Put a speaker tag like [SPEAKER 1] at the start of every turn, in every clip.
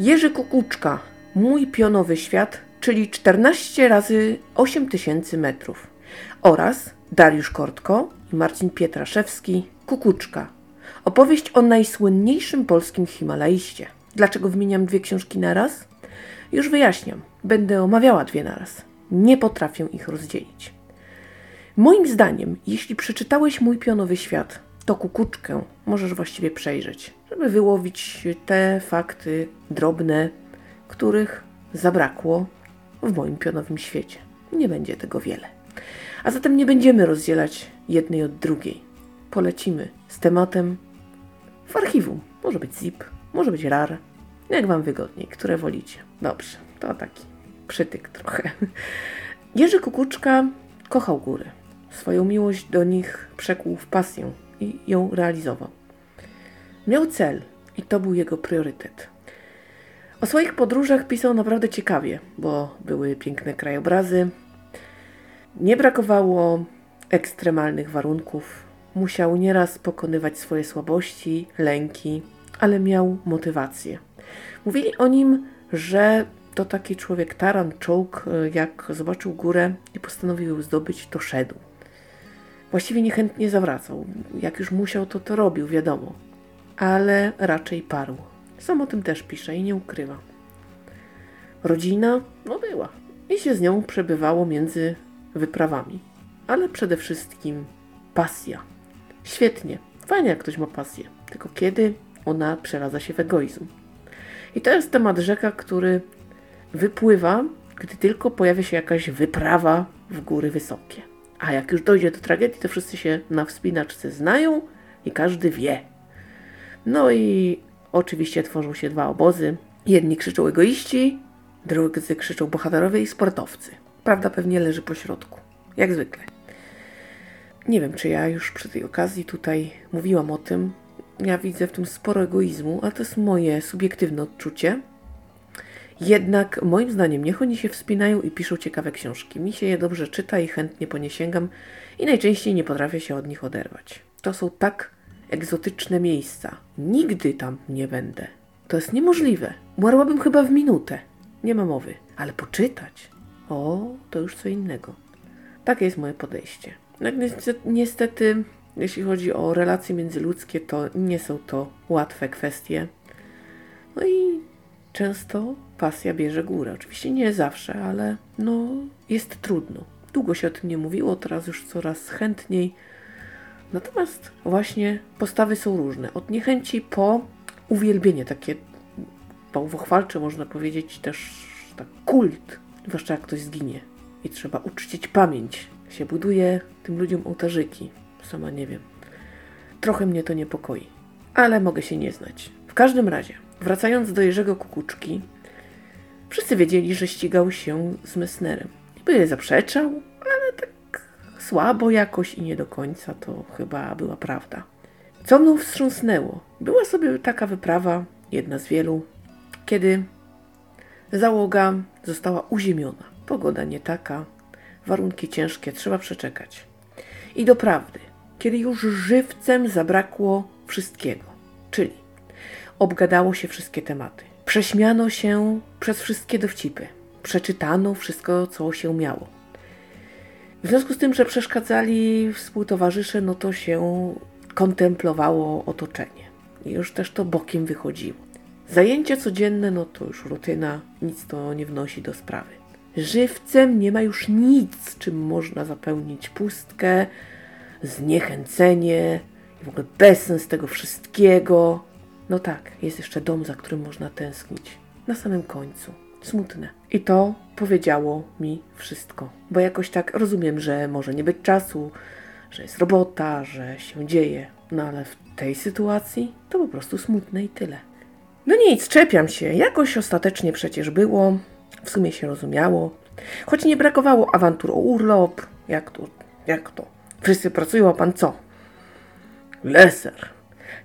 [SPEAKER 1] Jerzy Kukuczka, Mój pionowy świat, czyli 14 razy 8000 metrów. Oraz Dariusz Kortko i Marcin Pietraszewski, Kukuczka. Opowieść o najsłynniejszym polskim Himalaiście. Dlaczego wymieniam dwie książki naraz? Już wyjaśniam. Będę omawiała dwie naraz. Nie potrafię ich rozdzielić. Moim zdaniem, jeśli przeczytałeś mój pionowy świat, to kukuczkę możesz właściwie przejrzeć, żeby wyłowić te fakty drobne, których zabrakło w moim pionowym świecie. Nie będzie tego wiele. A zatem nie będziemy rozdzielać jednej od drugiej. Polecimy z tematem w archiwum. Może być zip, może być rar, jak Wam wygodniej, które wolicie. Dobrze, to taki przytyk trochę. Jerzy Kukuczka kochał góry. Swoją miłość do nich przekuł w pasję i ją realizował. Miał cel i to był jego priorytet. O swoich podróżach pisał naprawdę ciekawie, bo były piękne krajobrazy. Nie brakowało ekstremalnych warunków. Musiał nieraz pokonywać swoje słabości, lęki, ale miał motywację. Mówili o nim, że to taki człowiek taran, czołg, jak zobaczył górę i postanowił ją zdobyć, to szedł. Właściwie niechętnie zawracał. Jak już musiał, to to robił, wiadomo. Ale raczej parł. Sam o tym też pisze i nie ukrywa. Rodzina, no była. I się z nią przebywało między wyprawami. Ale przede wszystkim pasja. Świetnie. Fajnie, jak ktoś ma pasję. Tylko kiedy ona przeradza się w egoizm. I to jest temat rzeka, który wypływa, gdy tylko pojawia się jakaś wyprawa w góry wysokie. A jak już dojdzie do tragedii, to wszyscy się na wspinaczce znają i każdy wie. No i Oczywiście tworzą się dwa obozy. Jedni krzyczą egoiści, drudzy krzyczą bohaterowie i sportowcy. Prawda pewnie leży po środku, jak zwykle. Nie wiem, czy ja już przy tej okazji tutaj mówiłam o tym. Ja widzę w tym sporo egoizmu, ale to jest moje subiektywne odczucie. Jednak moim zdaniem niech oni się wspinają i piszą ciekawe książki. Mi się je dobrze czyta i chętnie po nie sięgam i najczęściej nie potrafię się od nich oderwać. To są tak egzotyczne miejsca. Nigdy tam nie będę. To jest niemożliwe. Umarłabym chyba w minutę. Nie ma mowy. Ale poczytać? O, to już co innego. Takie jest moje podejście. No, niestety, jeśli chodzi o relacje międzyludzkie, to nie są to łatwe kwestie. No i często pasja bierze górę. Oczywiście nie zawsze, ale no jest trudno. Długo się o tym nie mówiło, teraz już coraz chętniej Natomiast właśnie postawy są różne. Od niechęci po uwielbienie, takie bałwochwalcze można powiedzieć, też tak kult, zwłaszcza jak ktoś zginie i trzeba uczcić pamięć. Się buduje tym ludziom ołtarzyki. Sama nie wiem. Trochę mnie to niepokoi, ale mogę się nie znać. W każdym razie, wracając do Jerzego Kukuczki, wszyscy wiedzieli, że ścigał się z Messnerem. Niby zaprzeczał, słabo jakoś i nie do końca, to chyba była prawda. Co mną wstrząsnęło? Była sobie taka wyprawa, jedna z wielu, kiedy załoga została uziemiona. Pogoda nie taka, warunki ciężkie, trzeba przeczekać. I doprawdy, kiedy już żywcem zabrakło wszystkiego, czyli obgadało się wszystkie tematy, prześmiano się przez wszystkie dowcipy, przeczytano wszystko, co się miało w związku z tym, że przeszkadzali współtowarzysze, no to się kontemplowało otoczenie. I już też to bokiem wychodziło. Zajęcia codzienne, no to już rutyna, nic to nie wnosi do sprawy. Żywcem nie ma już nic, czym można zapełnić pustkę, zniechęcenie, w ogóle bezsens tego wszystkiego. No tak, jest jeszcze dom, za którym można tęsknić. Na samym końcu. Smutne. I to powiedziało mi wszystko. Bo jakoś tak rozumiem, że może nie być czasu, że jest robota, że się dzieje. No ale w tej sytuacji to po prostu smutne i tyle. No nic, czepiam się. Jakoś ostatecznie przecież było. W sumie się rozumiało. Choć nie brakowało awantur o urlop. Jak to? Jak to? Wszyscy pracują, a pan co? Leser.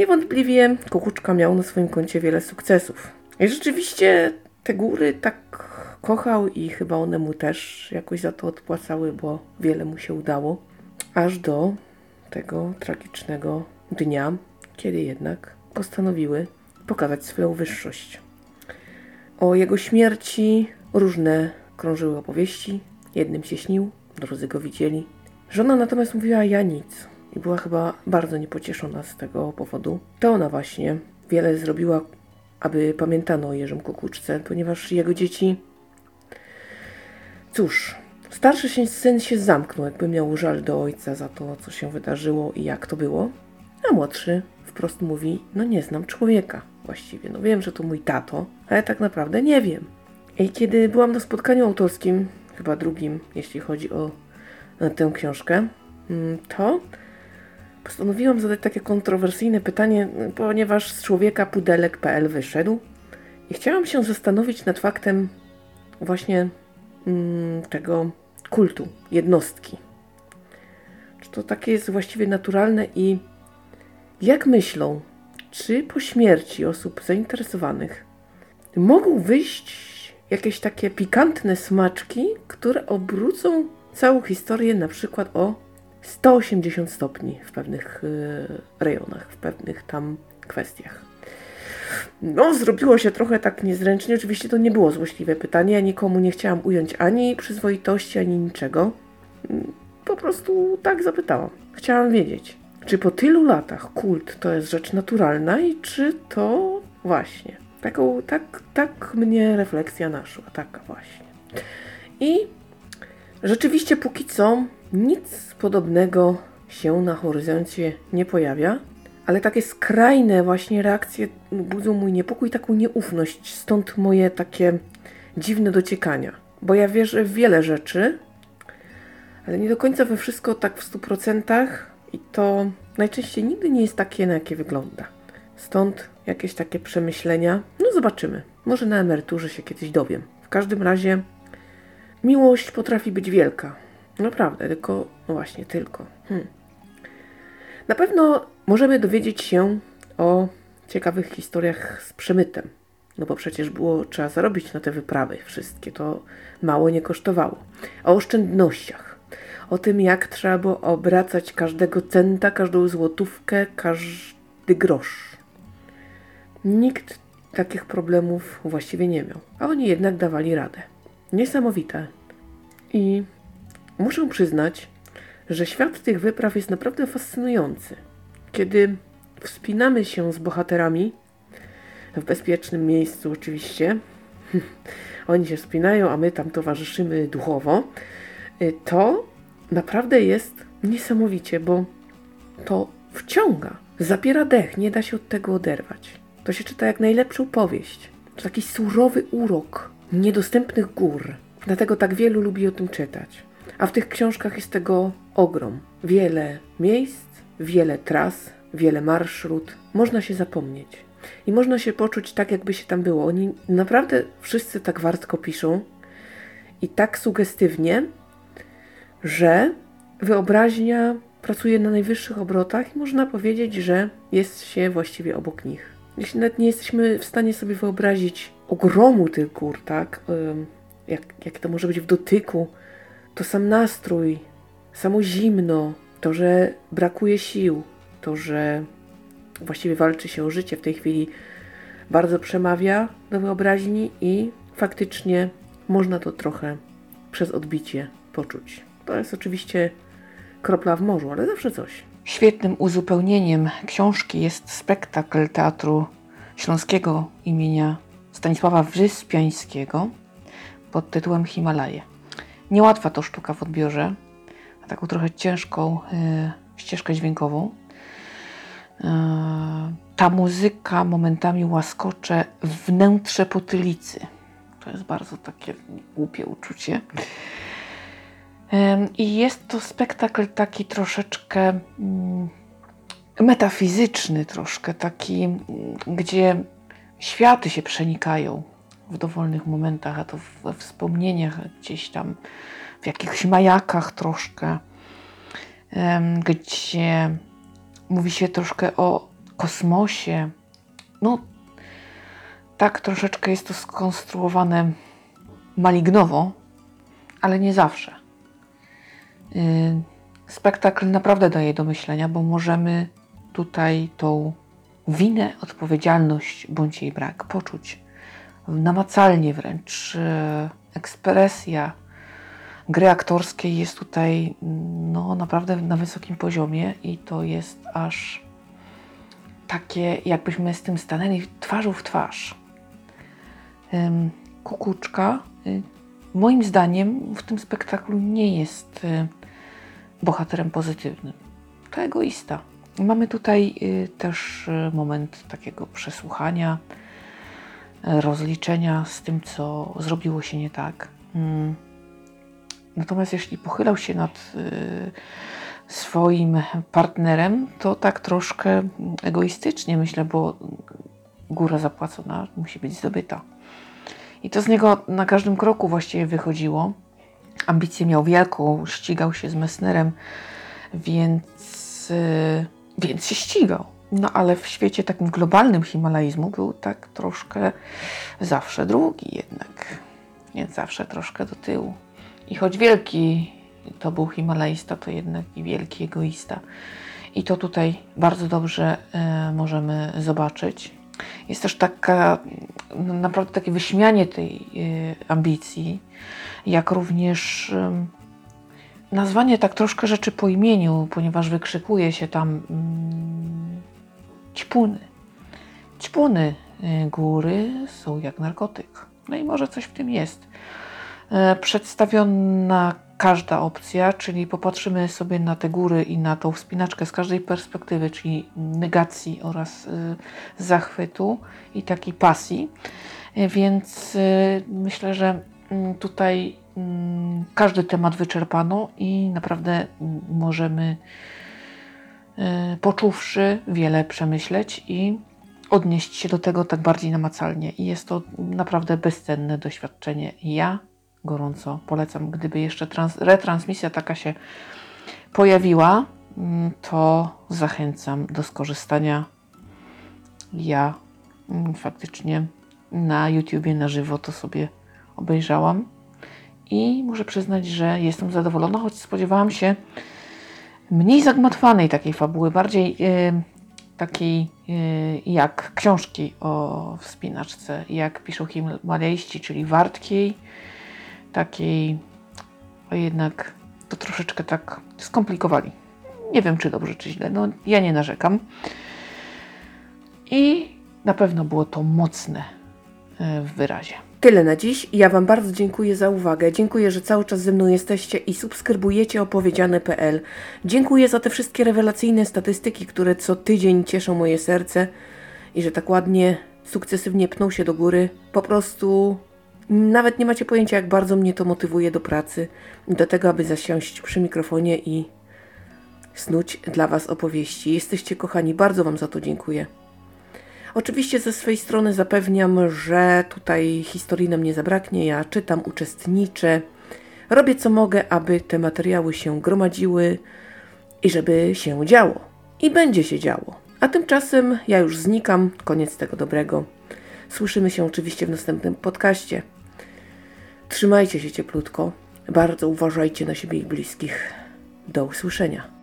[SPEAKER 1] Niewątpliwie Kukuczka miał na swoim koncie wiele sukcesów. I rzeczywiście te góry tak kochał i chyba one mu też jakoś za to odpłacały, bo wiele mu się udało. Aż do tego tragicznego dnia, kiedy jednak postanowiły pokazać swoją wyższość. O jego śmierci różne krążyły opowieści. Jednym się śnił, drudzy go widzieli. Żona natomiast mówiła ja nic i była chyba bardzo niepocieszona z tego powodu. To ona właśnie wiele zrobiła, aby pamiętano o Jerzym Kukuczce, ponieważ jego dzieci... Cóż, starszy syn się zamknął, jakby miał żal do ojca za to, co się wydarzyło i jak to było, a młodszy wprost mówi, no nie znam człowieka właściwie. No wiem, że to mój tato, ale tak naprawdę nie wiem. I kiedy byłam na spotkaniu autorskim, chyba drugim, jeśli chodzi o tę książkę, mm, to postanowiłam zadać takie kontrowersyjne pytanie, ponieważ z człowieka pudelek.pl wyszedł i chciałam się zastanowić nad faktem właśnie mm, tego kultu, jednostki. Czy to takie jest właściwie naturalne i jak myślą, czy po śmierci osób zainteresowanych mogą wyjść jakieś takie pikantne smaczki, które obrócą całą historię na przykład o 180 stopni w pewnych yy, rejonach, w pewnych tam kwestiach. No, zrobiło się trochę tak niezręcznie. Oczywiście to nie było złośliwe pytanie. Ja nikomu nie chciałam ująć ani przyzwoitości, ani niczego. Po prostu tak zapytałam. Chciałam wiedzieć, czy po tylu latach kult to jest rzecz naturalna i czy to właśnie. Taką, tak, tak mnie refleksja naszła, taka właśnie. I rzeczywiście póki co nic podobnego się na horyzoncie nie pojawia, ale takie skrajne właśnie reakcje budzą mój niepokój, taką nieufność, stąd moje takie dziwne dociekania. Bo ja wierzę w wiele rzeczy, ale nie do końca we wszystko tak w 100% i to najczęściej nigdy nie jest takie, na jakie wygląda. Stąd jakieś takie przemyślenia. No zobaczymy. Może na emeryturze się kiedyś dowiem. W każdym razie miłość potrafi być wielka. Naprawdę, tylko, no właśnie, tylko. Hmm. Na pewno możemy dowiedzieć się o ciekawych historiach z przemytem. No bo przecież było trzeba zarobić na te wyprawy wszystkie. To mało nie kosztowało. O oszczędnościach. O tym, jak trzeba było obracać każdego centa, każdą złotówkę, każdy grosz. Nikt takich problemów właściwie nie miał, a oni jednak dawali radę. Niesamowite. I muszę przyznać, że świat tych wypraw jest naprawdę fascynujący. Kiedy wspinamy się z bohaterami, w bezpiecznym miejscu oczywiście, oni się wspinają, a my tam towarzyszymy duchowo, y, to naprawdę jest niesamowicie, bo to wciąga, zapiera dech, nie da się od tego oderwać. To się czyta jak najlepszą powieść. To taki surowy urok niedostępnych gór. Dlatego tak wielu lubi o tym czytać. A w tych książkach jest tego ogrom. Wiele miejsc, wiele tras, wiele marszrut. Można się zapomnieć. I można się poczuć tak, jakby się tam było. Oni naprawdę wszyscy tak wartko piszą i tak sugestywnie, że wyobraźnia pracuje na najwyższych obrotach i można powiedzieć, że jest się właściwie obok nich. Jeśli nawet nie jesteśmy w stanie sobie wyobrazić ogromu tych gór, tak? Jak, jak to może być w dotyku, to sam nastrój, samo zimno, to, że brakuje sił, to, że właściwie walczy się o życie w tej chwili, bardzo przemawia do wyobraźni i faktycznie można to trochę przez odbicie poczuć. To jest oczywiście kropla w morzu, ale zawsze coś. Świetnym uzupełnieniem książki jest spektakl Teatru Śląskiego imienia Stanisława Wyspiańskiego pod tytułem Himalaje. Niełatwa to sztuka w odbiorze, a taką trochę ciężką y, ścieżkę dźwiękową. Y, ta muzyka momentami łaskocze wnętrze potylicy. To jest bardzo takie głupie uczucie. I jest to spektakl taki troszeczkę mm, metafizyczny, troszkę taki, mm, gdzie światy się przenikają w dowolnych momentach, a to we wspomnieniach gdzieś tam, w jakichś majakach troszkę, gdzie mówi się troszkę o kosmosie. No, tak troszeczkę jest to skonstruowane malignowo, ale nie zawsze. Y, spektakl naprawdę daje do myślenia, bo możemy tutaj tą winę, odpowiedzialność bądź jej brak poczuć namacalnie wręcz. E, ekspresja gry aktorskiej jest tutaj no, naprawdę na wysokim poziomie i to jest aż takie, jakbyśmy z tym stanęli twarzą w twarz. Kukuczka, y, moim zdaniem, w tym spektaklu nie jest y, bohaterem pozytywnym. To egoista. Mamy tutaj y, też moment takiego przesłuchania, rozliczenia z tym, co zrobiło się nie tak. Mm. Natomiast jeśli pochylał się nad swoim partnerem, to tak troszkę egoistycznie myślę, bo góra zapłacona musi być zdobyta. I to z niego na każdym kroku właściwie wychodziło. Ambicję miał wielką, ścigał się z Messnerem, więc, yy, więc się ścigał. No ale w świecie takim globalnym himalaizmu był tak troszkę zawsze drugi jednak, więc zawsze troszkę do tyłu. I choć wielki to był himalaista, to jednak i wielki egoista. I to tutaj bardzo dobrze y, możemy zobaczyć. Jest też taka, no, naprawdę takie wyśmianie tej y, ambicji, jak również y, nazwanie tak troszkę rzeczy po imieniu, ponieważ wykrzykuje się tam y, ćpuny. Ćpuny y, góry są jak narkotyk. No i może coś w tym jest. E, przedstawiona każda opcja, czyli popatrzymy sobie na te góry i na tą wspinaczkę z każdej perspektywy, czyli negacji oraz y, zachwytu i takiej pasji. Y, więc y, myślę, że mm, tutaj mm, każdy temat wyczerpano i naprawdę mm, możemy, poczuwszy, wiele przemyśleć i odnieść się do tego tak bardziej namacalnie. I jest to naprawdę bezcenne doświadczenie. Ja gorąco polecam. Gdyby jeszcze trans, retransmisja taka się pojawiła, mm, to zachęcam do skorzystania. Ja mm, faktycznie na YouTubie na żywo to sobie obejrzałam i muszę przyznać, że jestem zadowolona, choć spodziewałam się mniej zagmatwanej takiej fabuły, bardziej yy, takiej yy, jak książki o wspinaczce, jak piszą himalaiści, czyli wartkiej, takiej, a jednak to troszeczkę tak skomplikowali. Nie wiem, czy dobrze, czy źle. No, ja nie narzekam. I na pewno było to mocne e, w wyrazie. Tyle na dziś. Ja Wam bardzo dziękuję za uwagę. Dziękuję, że cały czas ze mną jesteście i subskrybujecie opowiedziane.pl. Dziękuję za te wszystkie rewelacyjne statystyki, które co tydzień cieszą moje serce i że tak ładnie, sukcesywnie pną się do góry. Po prostu nawet nie macie pojęcia, jak bardzo mnie to motywuje do pracy, do tego, aby zasiąść przy mikrofonie i snuć dla Was opowieści. Jesteście kochani, bardzo Wam za to dziękuję. Oczywiście ze swojej strony zapewniam, że tutaj historii nam nie zabraknie. Ja czytam, uczestniczę, robię co mogę, aby te materiały się gromadziły i żeby się działo. I będzie się działo. A tymczasem ja już znikam. Koniec tego dobrego. Słyszymy się oczywiście w następnym podcaście. Trzymajcie się cieplutko. Bardzo uważajcie na siebie i bliskich. Do usłyszenia.